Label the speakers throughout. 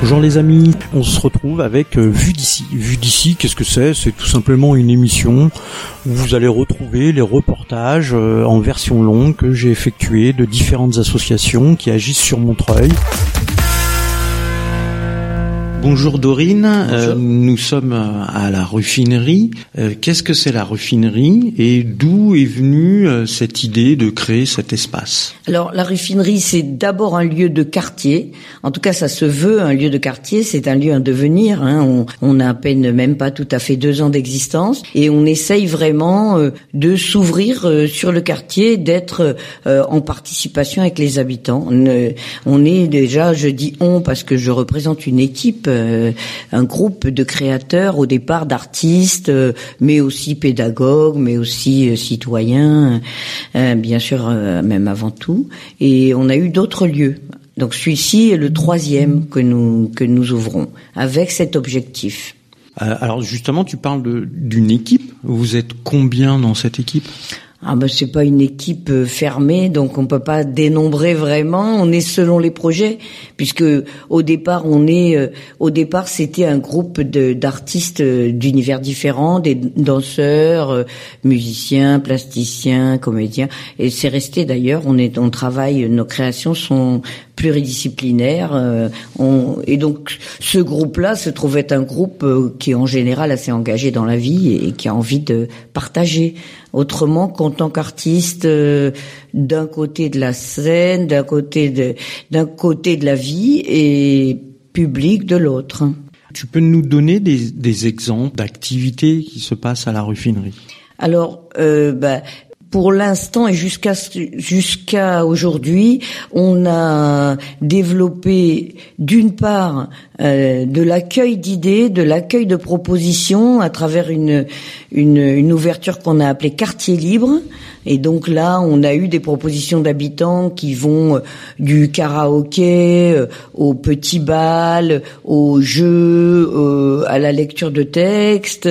Speaker 1: Bonjour les amis, on se retrouve avec euh, Vue d'ici. Vue d'ici, qu'est-ce que c'est? C'est tout simplement une émission où vous allez retrouver les reportages euh, en version longue que j'ai effectués de différentes associations qui agissent sur Montreuil. Bonjour Dorine, euh, nous sommes à la raffinerie. Euh, Qu'est-ce que c'est la raffinerie et d'où est venue euh, cette idée de créer cet espace?
Speaker 2: Alors la raffinerie, c'est d'abord un lieu de quartier. En tout cas, ça se veut un lieu de quartier. C'est un lieu à devenir. Hein. On, on, a à peine même pas tout à fait deux ans d'existence et on essaye vraiment euh, de s'ouvrir euh, sur le quartier, d'être euh, en participation avec les habitants. On, on, est déjà, je dis on parce que je représente une équipe euh, un groupe de créateurs au départ d'artistes, euh, mais aussi pédagogues, mais aussi euh, citoyens, bien sûr même avant tout. Et on a eu d'autres lieux. Donc celui-ci est le troisième que nous que nous ouvrons avec cet objectif.
Speaker 1: Alors justement, tu parles d'une équipe. Vous êtes combien dans cette équipe?
Speaker 2: Ah ben c'est pas une équipe euh, fermée, donc on peut pas dénombrer vraiment. On est selon les projets, puisque au départ on est, euh, au départ c'était un groupe d'artistes euh, d'univers différents, des danseurs, musiciens, plasticiens, comédiens, et c'est resté d'ailleurs. On est, on travaille, nos créations sont pluridisciplinaires. on, et donc ce groupe-là se trouvait un groupe qui est en général assez engagé dans la vie et qui a envie de partager. Autrement qu'en tant qu'artiste, euh, d'un côté de la scène, d'un côté de d'un côté de la vie et public de l'autre.
Speaker 1: Tu peux nous donner des, des exemples d'activités qui se passent à la raffinerie
Speaker 2: Alors, euh, bah, pour l'instant et jusqu'à jusqu'à aujourd'hui, on a développé d'une part euh, de l'accueil d'idées, de l'accueil de propositions à travers une une, une ouverture qu'on a appelée quartier libre. Et donc là, on a eu des propositions d'habitants qui vont euh, du karaoké euh, au petit bal, au jeu, euh, à la lecture de textes,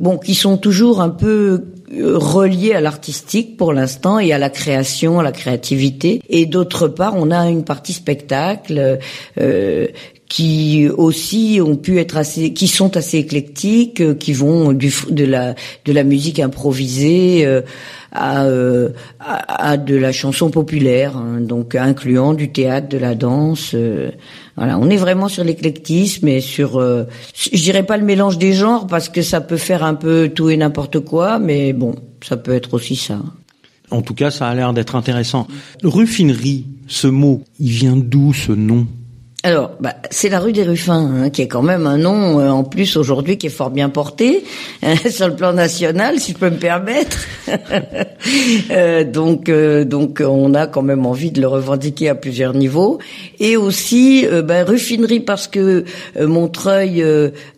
Speaker 2: bon, qui sont toujours un peu relié à l'artistique pour l'instant et à la création, à la créativité. Et d'autre part, on a une partie spectacle euh, qui aussi ont pu être assez, qui sont assez éclectiques, euh, qui vont du, de la de la musique improvisée euh, à, euh, à, à, de la chanson populaire, hein, donc incluant du théâtre, de la danse. Euh, voilà, on est vraiment sur l'éclectisme et sur, euh, je dirais pas le mélange des genres parce que ça peut faire un peu tout et n'importe quoi, mais bon, ça peut être aussi ça.
Speaker 1: En tout cas, ça a l'air d'être intéressant. Ruffinerie, ce mot, il vient d'où ce nom?
Speaker 2: Alors, bah, c'est la rue des Ruffins, hein, qui est quand même un nom euh, en plus aujourd'hui qui est fort bien porté hein, sur le plan national, si je peux me permettre. euh, donc, euh, donc, on a quand même envie de le revendiquer à plusieurs niveaux, et aussi euh, bah, ruffinerie parce que euh, Montreuil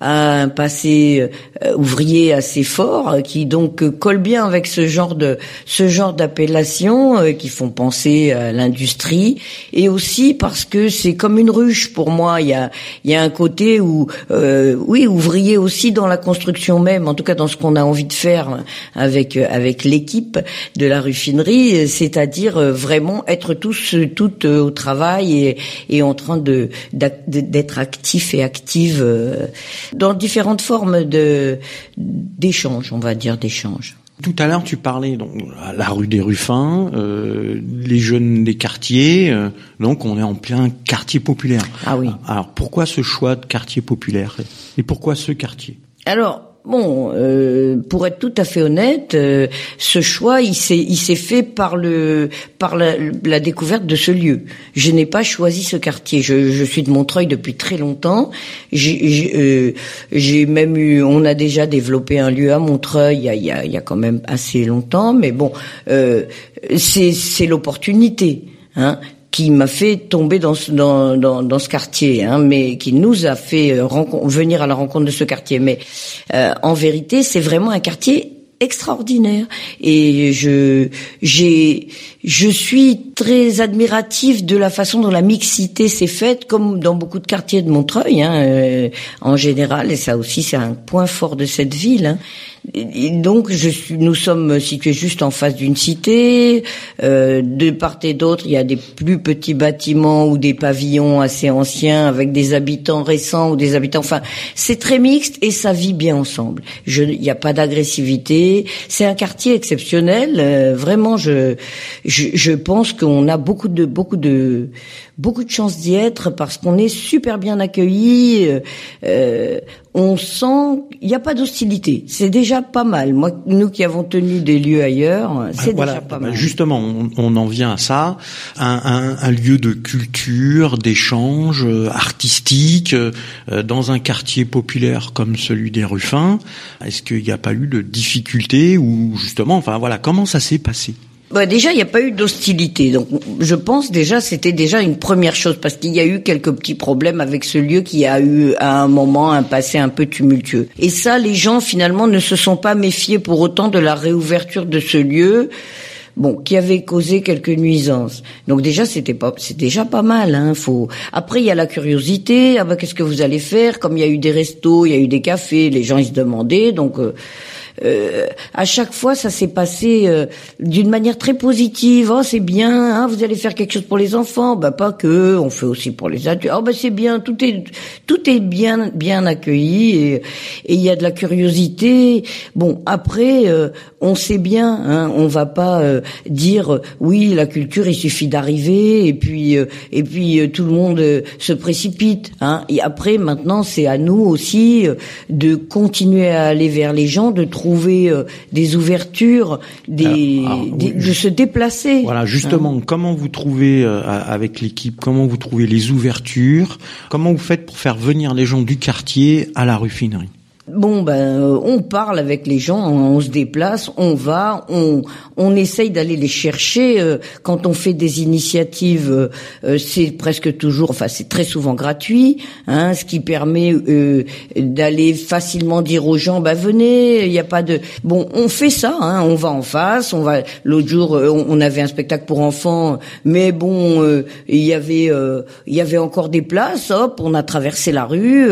Speaker 2: a un passé ouvrier assez fort, qui donc colle bien avec ce genre de ce genre d'appellation qui font penser à l'industrie, et aussi parce que c'est comme une rue pour moi. Il y a, un côté où, euh, oui, ouvrier aussi dans la construction même, en tout cas dans ce qu'on a envie de faire avec avec l'équipe de la ruffinerie, c'est-à-dire euh, vraiment être tous toutes au travail et, en train de d'être actif et active euh, dans différentes formes de d'échange, on va dire d'échange.
Speaker 1: Tout à l'heure, tu parlais donc la rue des Ruffins, euh, les jeunes des quartiers. Euh, donc, on est en plein quartier populaire.
Speaker 2: Ah oui.
Speaker 1: Alors, pourquoi ce choix de quartier populaire? Et pourquoi ce quartier?
Speaker 2: Alors, Bon, euh, pour être tout à fait honnête, euh, ce choix, il s'est, il s'est fait par le, par la, la, découverte de ce lieu. Je n'ai pas choisi ce quartier. Je, je suis de Montreuil depuis très longtemps. J'ai, euh, même eu, on a déjà développé un lieu à Montreuil il y a, il y a, il y a quand même assez longtemps. Mais bon, euh, c'est l'opportunité. Hein qui m'a fait tomber dans ce, quartier, hein, mais qui nous a fait euh, venir à la rencontre de ce quartier. Mais euh, en vérité, c'est vraiment un quartier extraordinaire et je je suis très admiratif de la façon dont la mixité s'est faite, comme dans beaucoup de quartiers de Montreuil, hein, euh, en général, et ça aussi c'est un point fort de cette ville. Hein. Donc, je nous sommes situés juste en face d'une cité. Euh, de part et d'autre, il y a des plus petits bâtiments ou des pavillons assez anciens avec des habitants récents ou des habitants. Enfin, c'est très mixte et ça vit bien ensemble. Il n'y a pas d'agressivité. C'est un quartier exceptionnel. Euh, vraiment, je, je, je pense qu'on a beaucoup de beaucoup de beaucoup de chance d'y être parce qu'on est super bien accueillis. Euh, euh on sent il n'y a pas d'hostilité. C'est déjà pas mal. Moi, nous qui avons tenu des lieux ailleurs, c'est déjà pas mal.
Speaker 1: Justement, on, on, en vient à ça, un, un, un lieu de culture, d'échange euh, artistique dans un quartier populaire comme celui des Ruffins. Est-ce qu'il n'y a pas eu de difficultés ou justement, enfin voilà, comment ça s'est passé?
Speaker 2: Bah déjà, il n'y a pas eu d'hostilité. Donc, je pense déjà, c'était déjà une première chose parce qu'il y a eu quelques petits problèmes avec ce lieu qui a eu à un moment un passé un peu tumultueux. Et ça, les gens finalement ne se sont pas méfiés pour autant de la réouverture de ce lieu. Bon, qui avait causé quelques nuisances. Donc déjà, c'était pas, c'est déjà pas mal. Hein, faut. Après, il y a la curiosité. Ah bah, qu'est-ce que vous allez faire? Comme il y a eu des restos, il y a eu des cafés, les gens ils se demandaient. Donc euh, euh, à chaque fois, ça s'est passé euh, d'une manière très positive. Oh, c'est bien, hein, vous allez faire quelque chose pour les enfants. Bah pas que, on fait aussi pour les adultes. Oh, bah c'est bien, tout est tout est bien bien accueilli et il y a de la curiosité. Bon, après, euh, on sait bien, hein, on va pas dire oui, la culture, il suffit d'arriver et puis et puis tout le monde se précipite. Hein. Et après, maintenant, c'est à nous aussi de continuer à aller vers les gens, de trouver trouver euh, des ouvertures, des, de se déplacer.
Speaker 1: Voilà, justement, hein. comment vous trouvez euh, avec l'équipe, comment vous trouvez les ouvertures, comment vous faites pour faire venir les gens du quartier à la ruffinerie?
Speaker 2: Bon ben euh, on parle avec les gens, on, se déplace, on va, on on essaye d'aller les chercher. Euh, quand on fait des initiatives euh, c'est presque toujours enfin c'est très souvent gratuit hein, ce qui permet d'aller facilement dire aux gens bah venez, il n'y a pas de bon, on fait ça hein, on va en face, on va l'autre jour on, avait un spectacle pour enfants mais bon il y avait il y avait encore des places, hop, on a traversé la rue,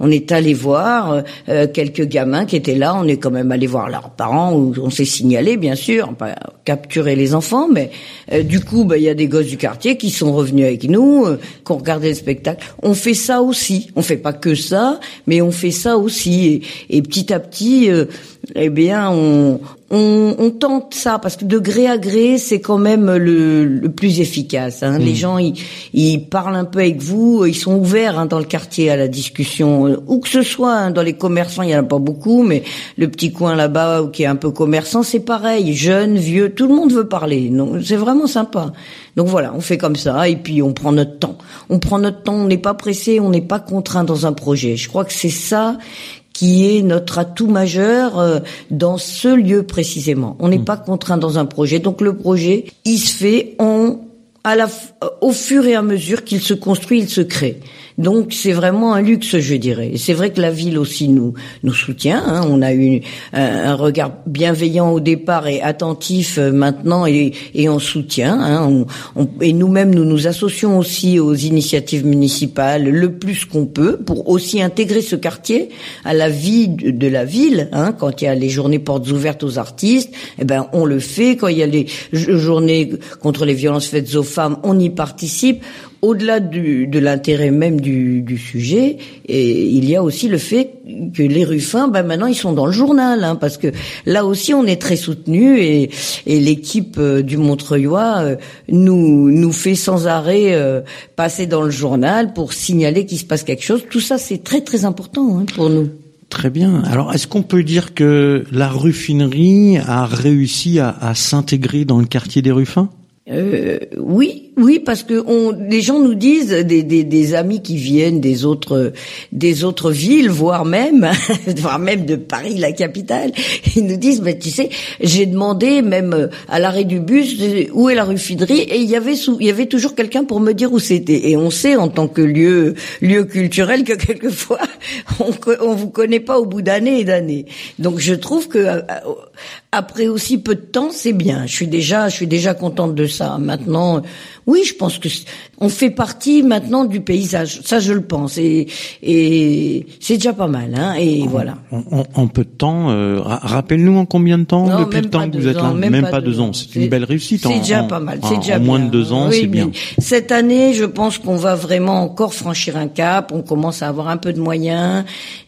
Speaker 2: on est allé voir euh, quelques gamins qui étaient là. On est quand même allé voir leurs parents, on s'est signalé, bien sûr, pas capturer les enfants, mais euh, du coup, bah, il y a des gosses du quartier qui sont revenus avec nous, euh, qui ont regardé le spectacle. On fait ça aussi. On fait pas que ça, mais on fait ça aussi. Et, petit à petit, eh bien, on, on, on, tente ça parce que de gré à gré, c'est quand même le, le plus efficace. Hein. Les mmh. gens, ils, ils, parlent un peu avec vous, ils sont ouverts hein, dans le quartier à la discussion, où que ce soit. Hein, dans les commerçants, il y en a pas beaucoup, mais le petit coin là-bas qui est un peu commerçant, c'est pareil. Jeunes, vieux, tout le monde veut parler. C'est vraiment sympa. Donc voilà, on fait comme ça et puis on prend notre temps. On prend notre temps, on n'est pas pressé, on n'est pas contraint dans un projet. Je crois que c'est ça qui est notre atout majeur euh, dans ce lieu précisément. On n'est mmh. pas contraint dans un projet. Donc le projet, il se fait en, à la, au fur et à mesure qu'il se construit, il se crée. Donc c'est vraiment un luxe, je dirais. C'est vrai que la ville aussi nous nous soutient. Hein. On a eu un, regard bienveillant au départ et attentif euh, maintenant et, et on soutient. Hein. On, et nous-mêmes, nous nous associons aussi aux initiatives municipales le plus qu'on peut pour aussi intégrer ce quartier à la vie de, la ville. Hein. Quand il y a les journées portes ouvertes aux artistes, eh ben on le fait. Quand il y a les journées contre les violences faites aux femmes, on y participe au-delà de l'intérêt même du, sujet, et il y a aussi le fait que les Ruffins, ben maintenant ils sont dans le journal, hein, parce que là aussi on est très soutenu et, l'équipe euh, du Montreuilois euh, nous nous fait sans arrêt euh, passer dans le journal pour signaler qu'il se passe quelque chose. Tout ça c'est très très important hein, pour nous.
Speaker 1: Très bien. Alors, est-ce qu'on peut dire que la ruffinerie a réussi à, à s'intégrer dans le quartier des Ruffins?
Speaker 2: Euh, Oui, oui, parce que on, les gens nous disent, des, des, des amis qui viennent des autres, des autres villes, voire même, voire même de Paris, la capitale, ils nous disent, mais tu sais, j'ai demandé même à l'arrêt du bus où est la rue Fidry et il y avait sous, il y avait toujours quelqu'un pour me dire où c'était. Et on sait en tant que lieu, lieu culturel que quelquefois on, on vous connaît pas au bout d'années et d'années. Donc je trouve que euh, après aussi peu de temps, c'est bien. Je suis déjà, je suis déjà contente de ça. Maintenant, oui, je pense que on fait partie maintenant du paysage. Ça, je le pense, et, et c'est déjà pas mal. Hein, et voilà.
Speaker 1: En, peu de temps, euh, rappelle-nous en combien de temps depuis le temps que vous êtes là Même, pas, deux ans. C'est une belle réussite.
Speaker 2: C'est déjà pas mal. C'est déjà
Speaker 1: en moins de deux ans, c'est bien.
Speaker 2: Cette année, je pense qu'on va vraiment encore franchir un cap. On commence à avoir un peu de moyens.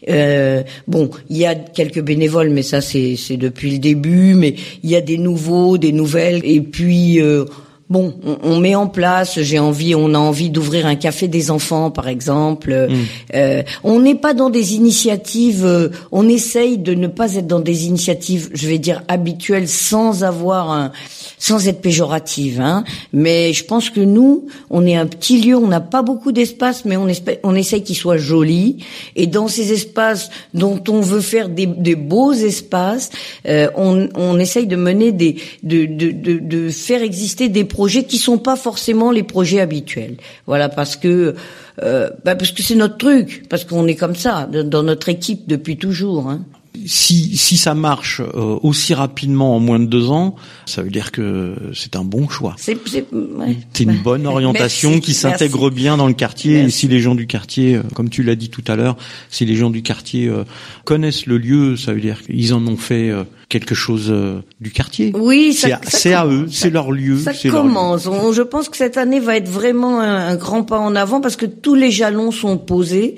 Speaker 2: Euh, bon, il y a quelques bénévoles, mais ça c'est depuis le début. Mais il y a des nouveaux, des nouvelles, et puis. Euh, Bon, on, met en place. J'ai envie, on a envie d'ouvrir un café des enfants, par exemple. Mm. Euh, on n'est pas dans des initiatives. Euh, on essaye de ne pas être dans des initiatives, je vais dire habituelles, sans avoir un, sans être péjorative. Hein. Mais je pense que nous, on est un petit lieu. On n'a pas beaucoup d'espace, mais on, on essaye qu'il soit joli. Et dans ces espaces dont on veut faire des, des beaux espaces, euh, on, on essaye de mener des, de, de, de, de faire exister des projets qui sont pas forcément les projets habituels. Voilà, parce que euh, bah parce que c'est notre truc, parce qu'on est comme ça dans notre équipe depuis toujours. Hein
Speaker 1: si, si ça marche euh, aussi rapidement en moins de deux ans, ça veut dire que c'est un bon choix. C'est ouais. une bonne orientation qui s'intègre bien dans le quartier. Et si les gens du quartier, euh, comme tu l'as dit tout à l'heure, si les gens du quartier euh, connaissent le lieu, ça veut dire qu'ils en ont fait quelque chose du quartier.
Speaker 2: Oui,
Speaker 1: c'est à, eux, c'est leur lieu.
Speaker 2: Ça commence. je pense que cette année va être vraiment un grand pas en avant parce que tous les jalons sont posés.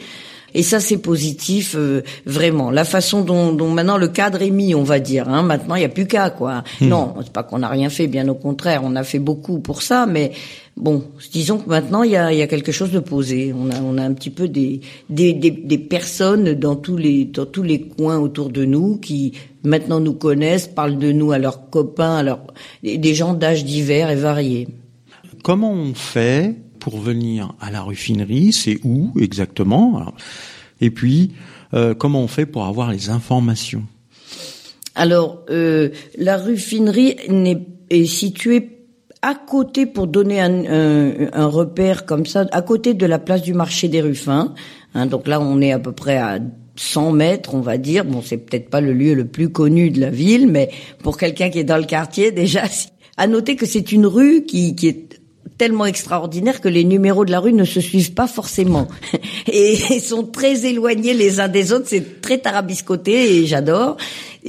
Speaker 2: Et ça, c'est positif, euh, vraiment. La façon dont, dont, maintenant le cadre est mis, on va dire. Hein, maintenant, il n'y a plus qu'à quoi. Hmm. Non, c'est pas qu'on n'a rien fait, bien au contraire, on a fait beaucoup pour ça, mais bon, disons que maintenant il y a, y a, quelque chose de posé. On a, on a un petit peu des, des, des, des, personnes dans tous les dans tous les coins autour de nous qui maintenant nous connaissent, parlent de nous à leurs copains, à leurs des gens d'âge divers et variés.
Speaker 1: Comment on fait pour venir à la raffinerie, c'est où exactement? Et puis, euh, comment on fait pour avoir les informations?
Speaker 2: Alors, euh, la raffinerie est située à côté, pour donner un, repère comme ça, à côté de la place du marché des Ruffins. Hein, donc là, on est à peu près à 100 mètres, on va dire. Bon, c'est peut-être pas le lieu le plus connu de la ville, mais pour quelqu'un qui est dans le quartier, déjà, à noter que c'est une rue qui, qui est tellement extraordinaire que les numéros de la rue ne se suivent pas forcément et sont très éloignés les uns des autres. C'est très tarabiscoté et j'adore.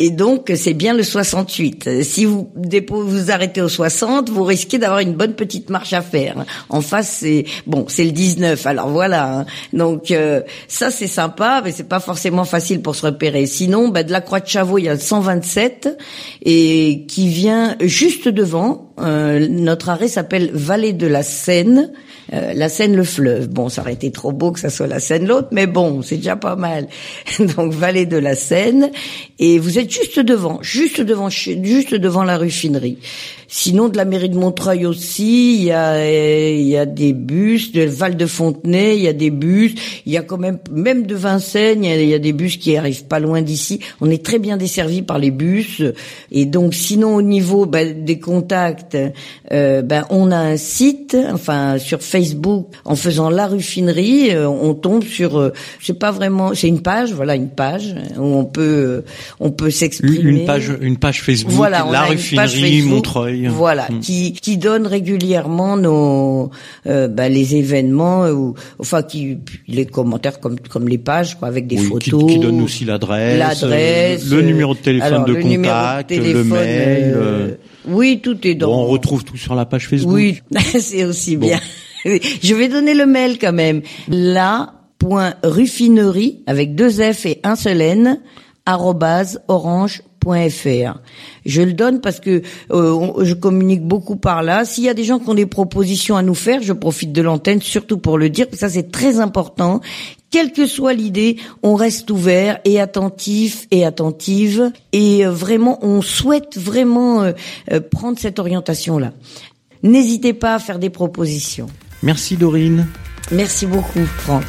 Speaker 2: Et donc, c'est bien le 68. Si vous vous arrêtez au 60, vous risquez d'avoir une bonne petite marche à faire. En face, c'est bon, c'est le 19. Alors voilà. Hein. Donc euh, ça, c'est sympa, mais c'est pas forcément facile pour se repérer. Sinon, bah, de la Croix de Chavaux, il y a le 127 et qui vient juste devant. Euh, notre arrêt s'appelle Vallée de la Seine. Euh, la Seine, le fleuve. Bon, ça aurait été trop beau que ça soit la Seine l'autre, mais bon, c'est déjà pas mal. Donc vallée de la Seine, et vous êtes juste devant, juste devant, juste devant la rue Finerie. Sinon, de la mairie de Montreuil aussi, il y a, il y a des bus, de Val de Fontenay, il y a des bus, il y a quand même, même de Vincennes, il y a, des bus qui arrivent pas loin d'ici. On est très bien desservi par les bus. Et donc, sinon, au niveau ben, des contacts, euh, ben, on a un site, enfin, sur Facebook, en faisant la ruffinerie, euh, on tombe sur, euh, je sais pas vraiment, c'est une page, voilà, une page où on peut, on peut s'exprimer.
Speaker 1: Une page, une page Facebook, voilà, la ruffinerie Montreuil.
Speaker 2: Voilà, hmm. qui qui donne régulièrement nos euh, bah, les événements ou enfin qui les commentaires comme comme les pages quoi avec des photos.
Speaker 1: Qui, qui donne aussi l'adresse, l'adresse, le numéro de téléphone de contact, le mail. Euh,
Speaker 2: oui, tout est dans.
Speaker 1: on retrouve tout sur la page Facebook.
Speaker 2: Oui, c'est aussi bien. Je vais donner le mail quand même. La point ruffinerie avec deux F et un seul N orange je le donne parce que euh, je communique beaucoup par là. S'il y a des gens qui ont des propositions à nous faire, je profite de l'antenne surtout pour le dire. Ça c'est très important. Quelle que soit l'idée, on reste ouvert et attentif et attentive et euh, vraiment on souhaite vraiment euh, prendre cette orientation là. n'hésitez pas à faire des propositions.
Speaker 1: Merci Dorine.
Speaker 2: Merci beaucoup Franck.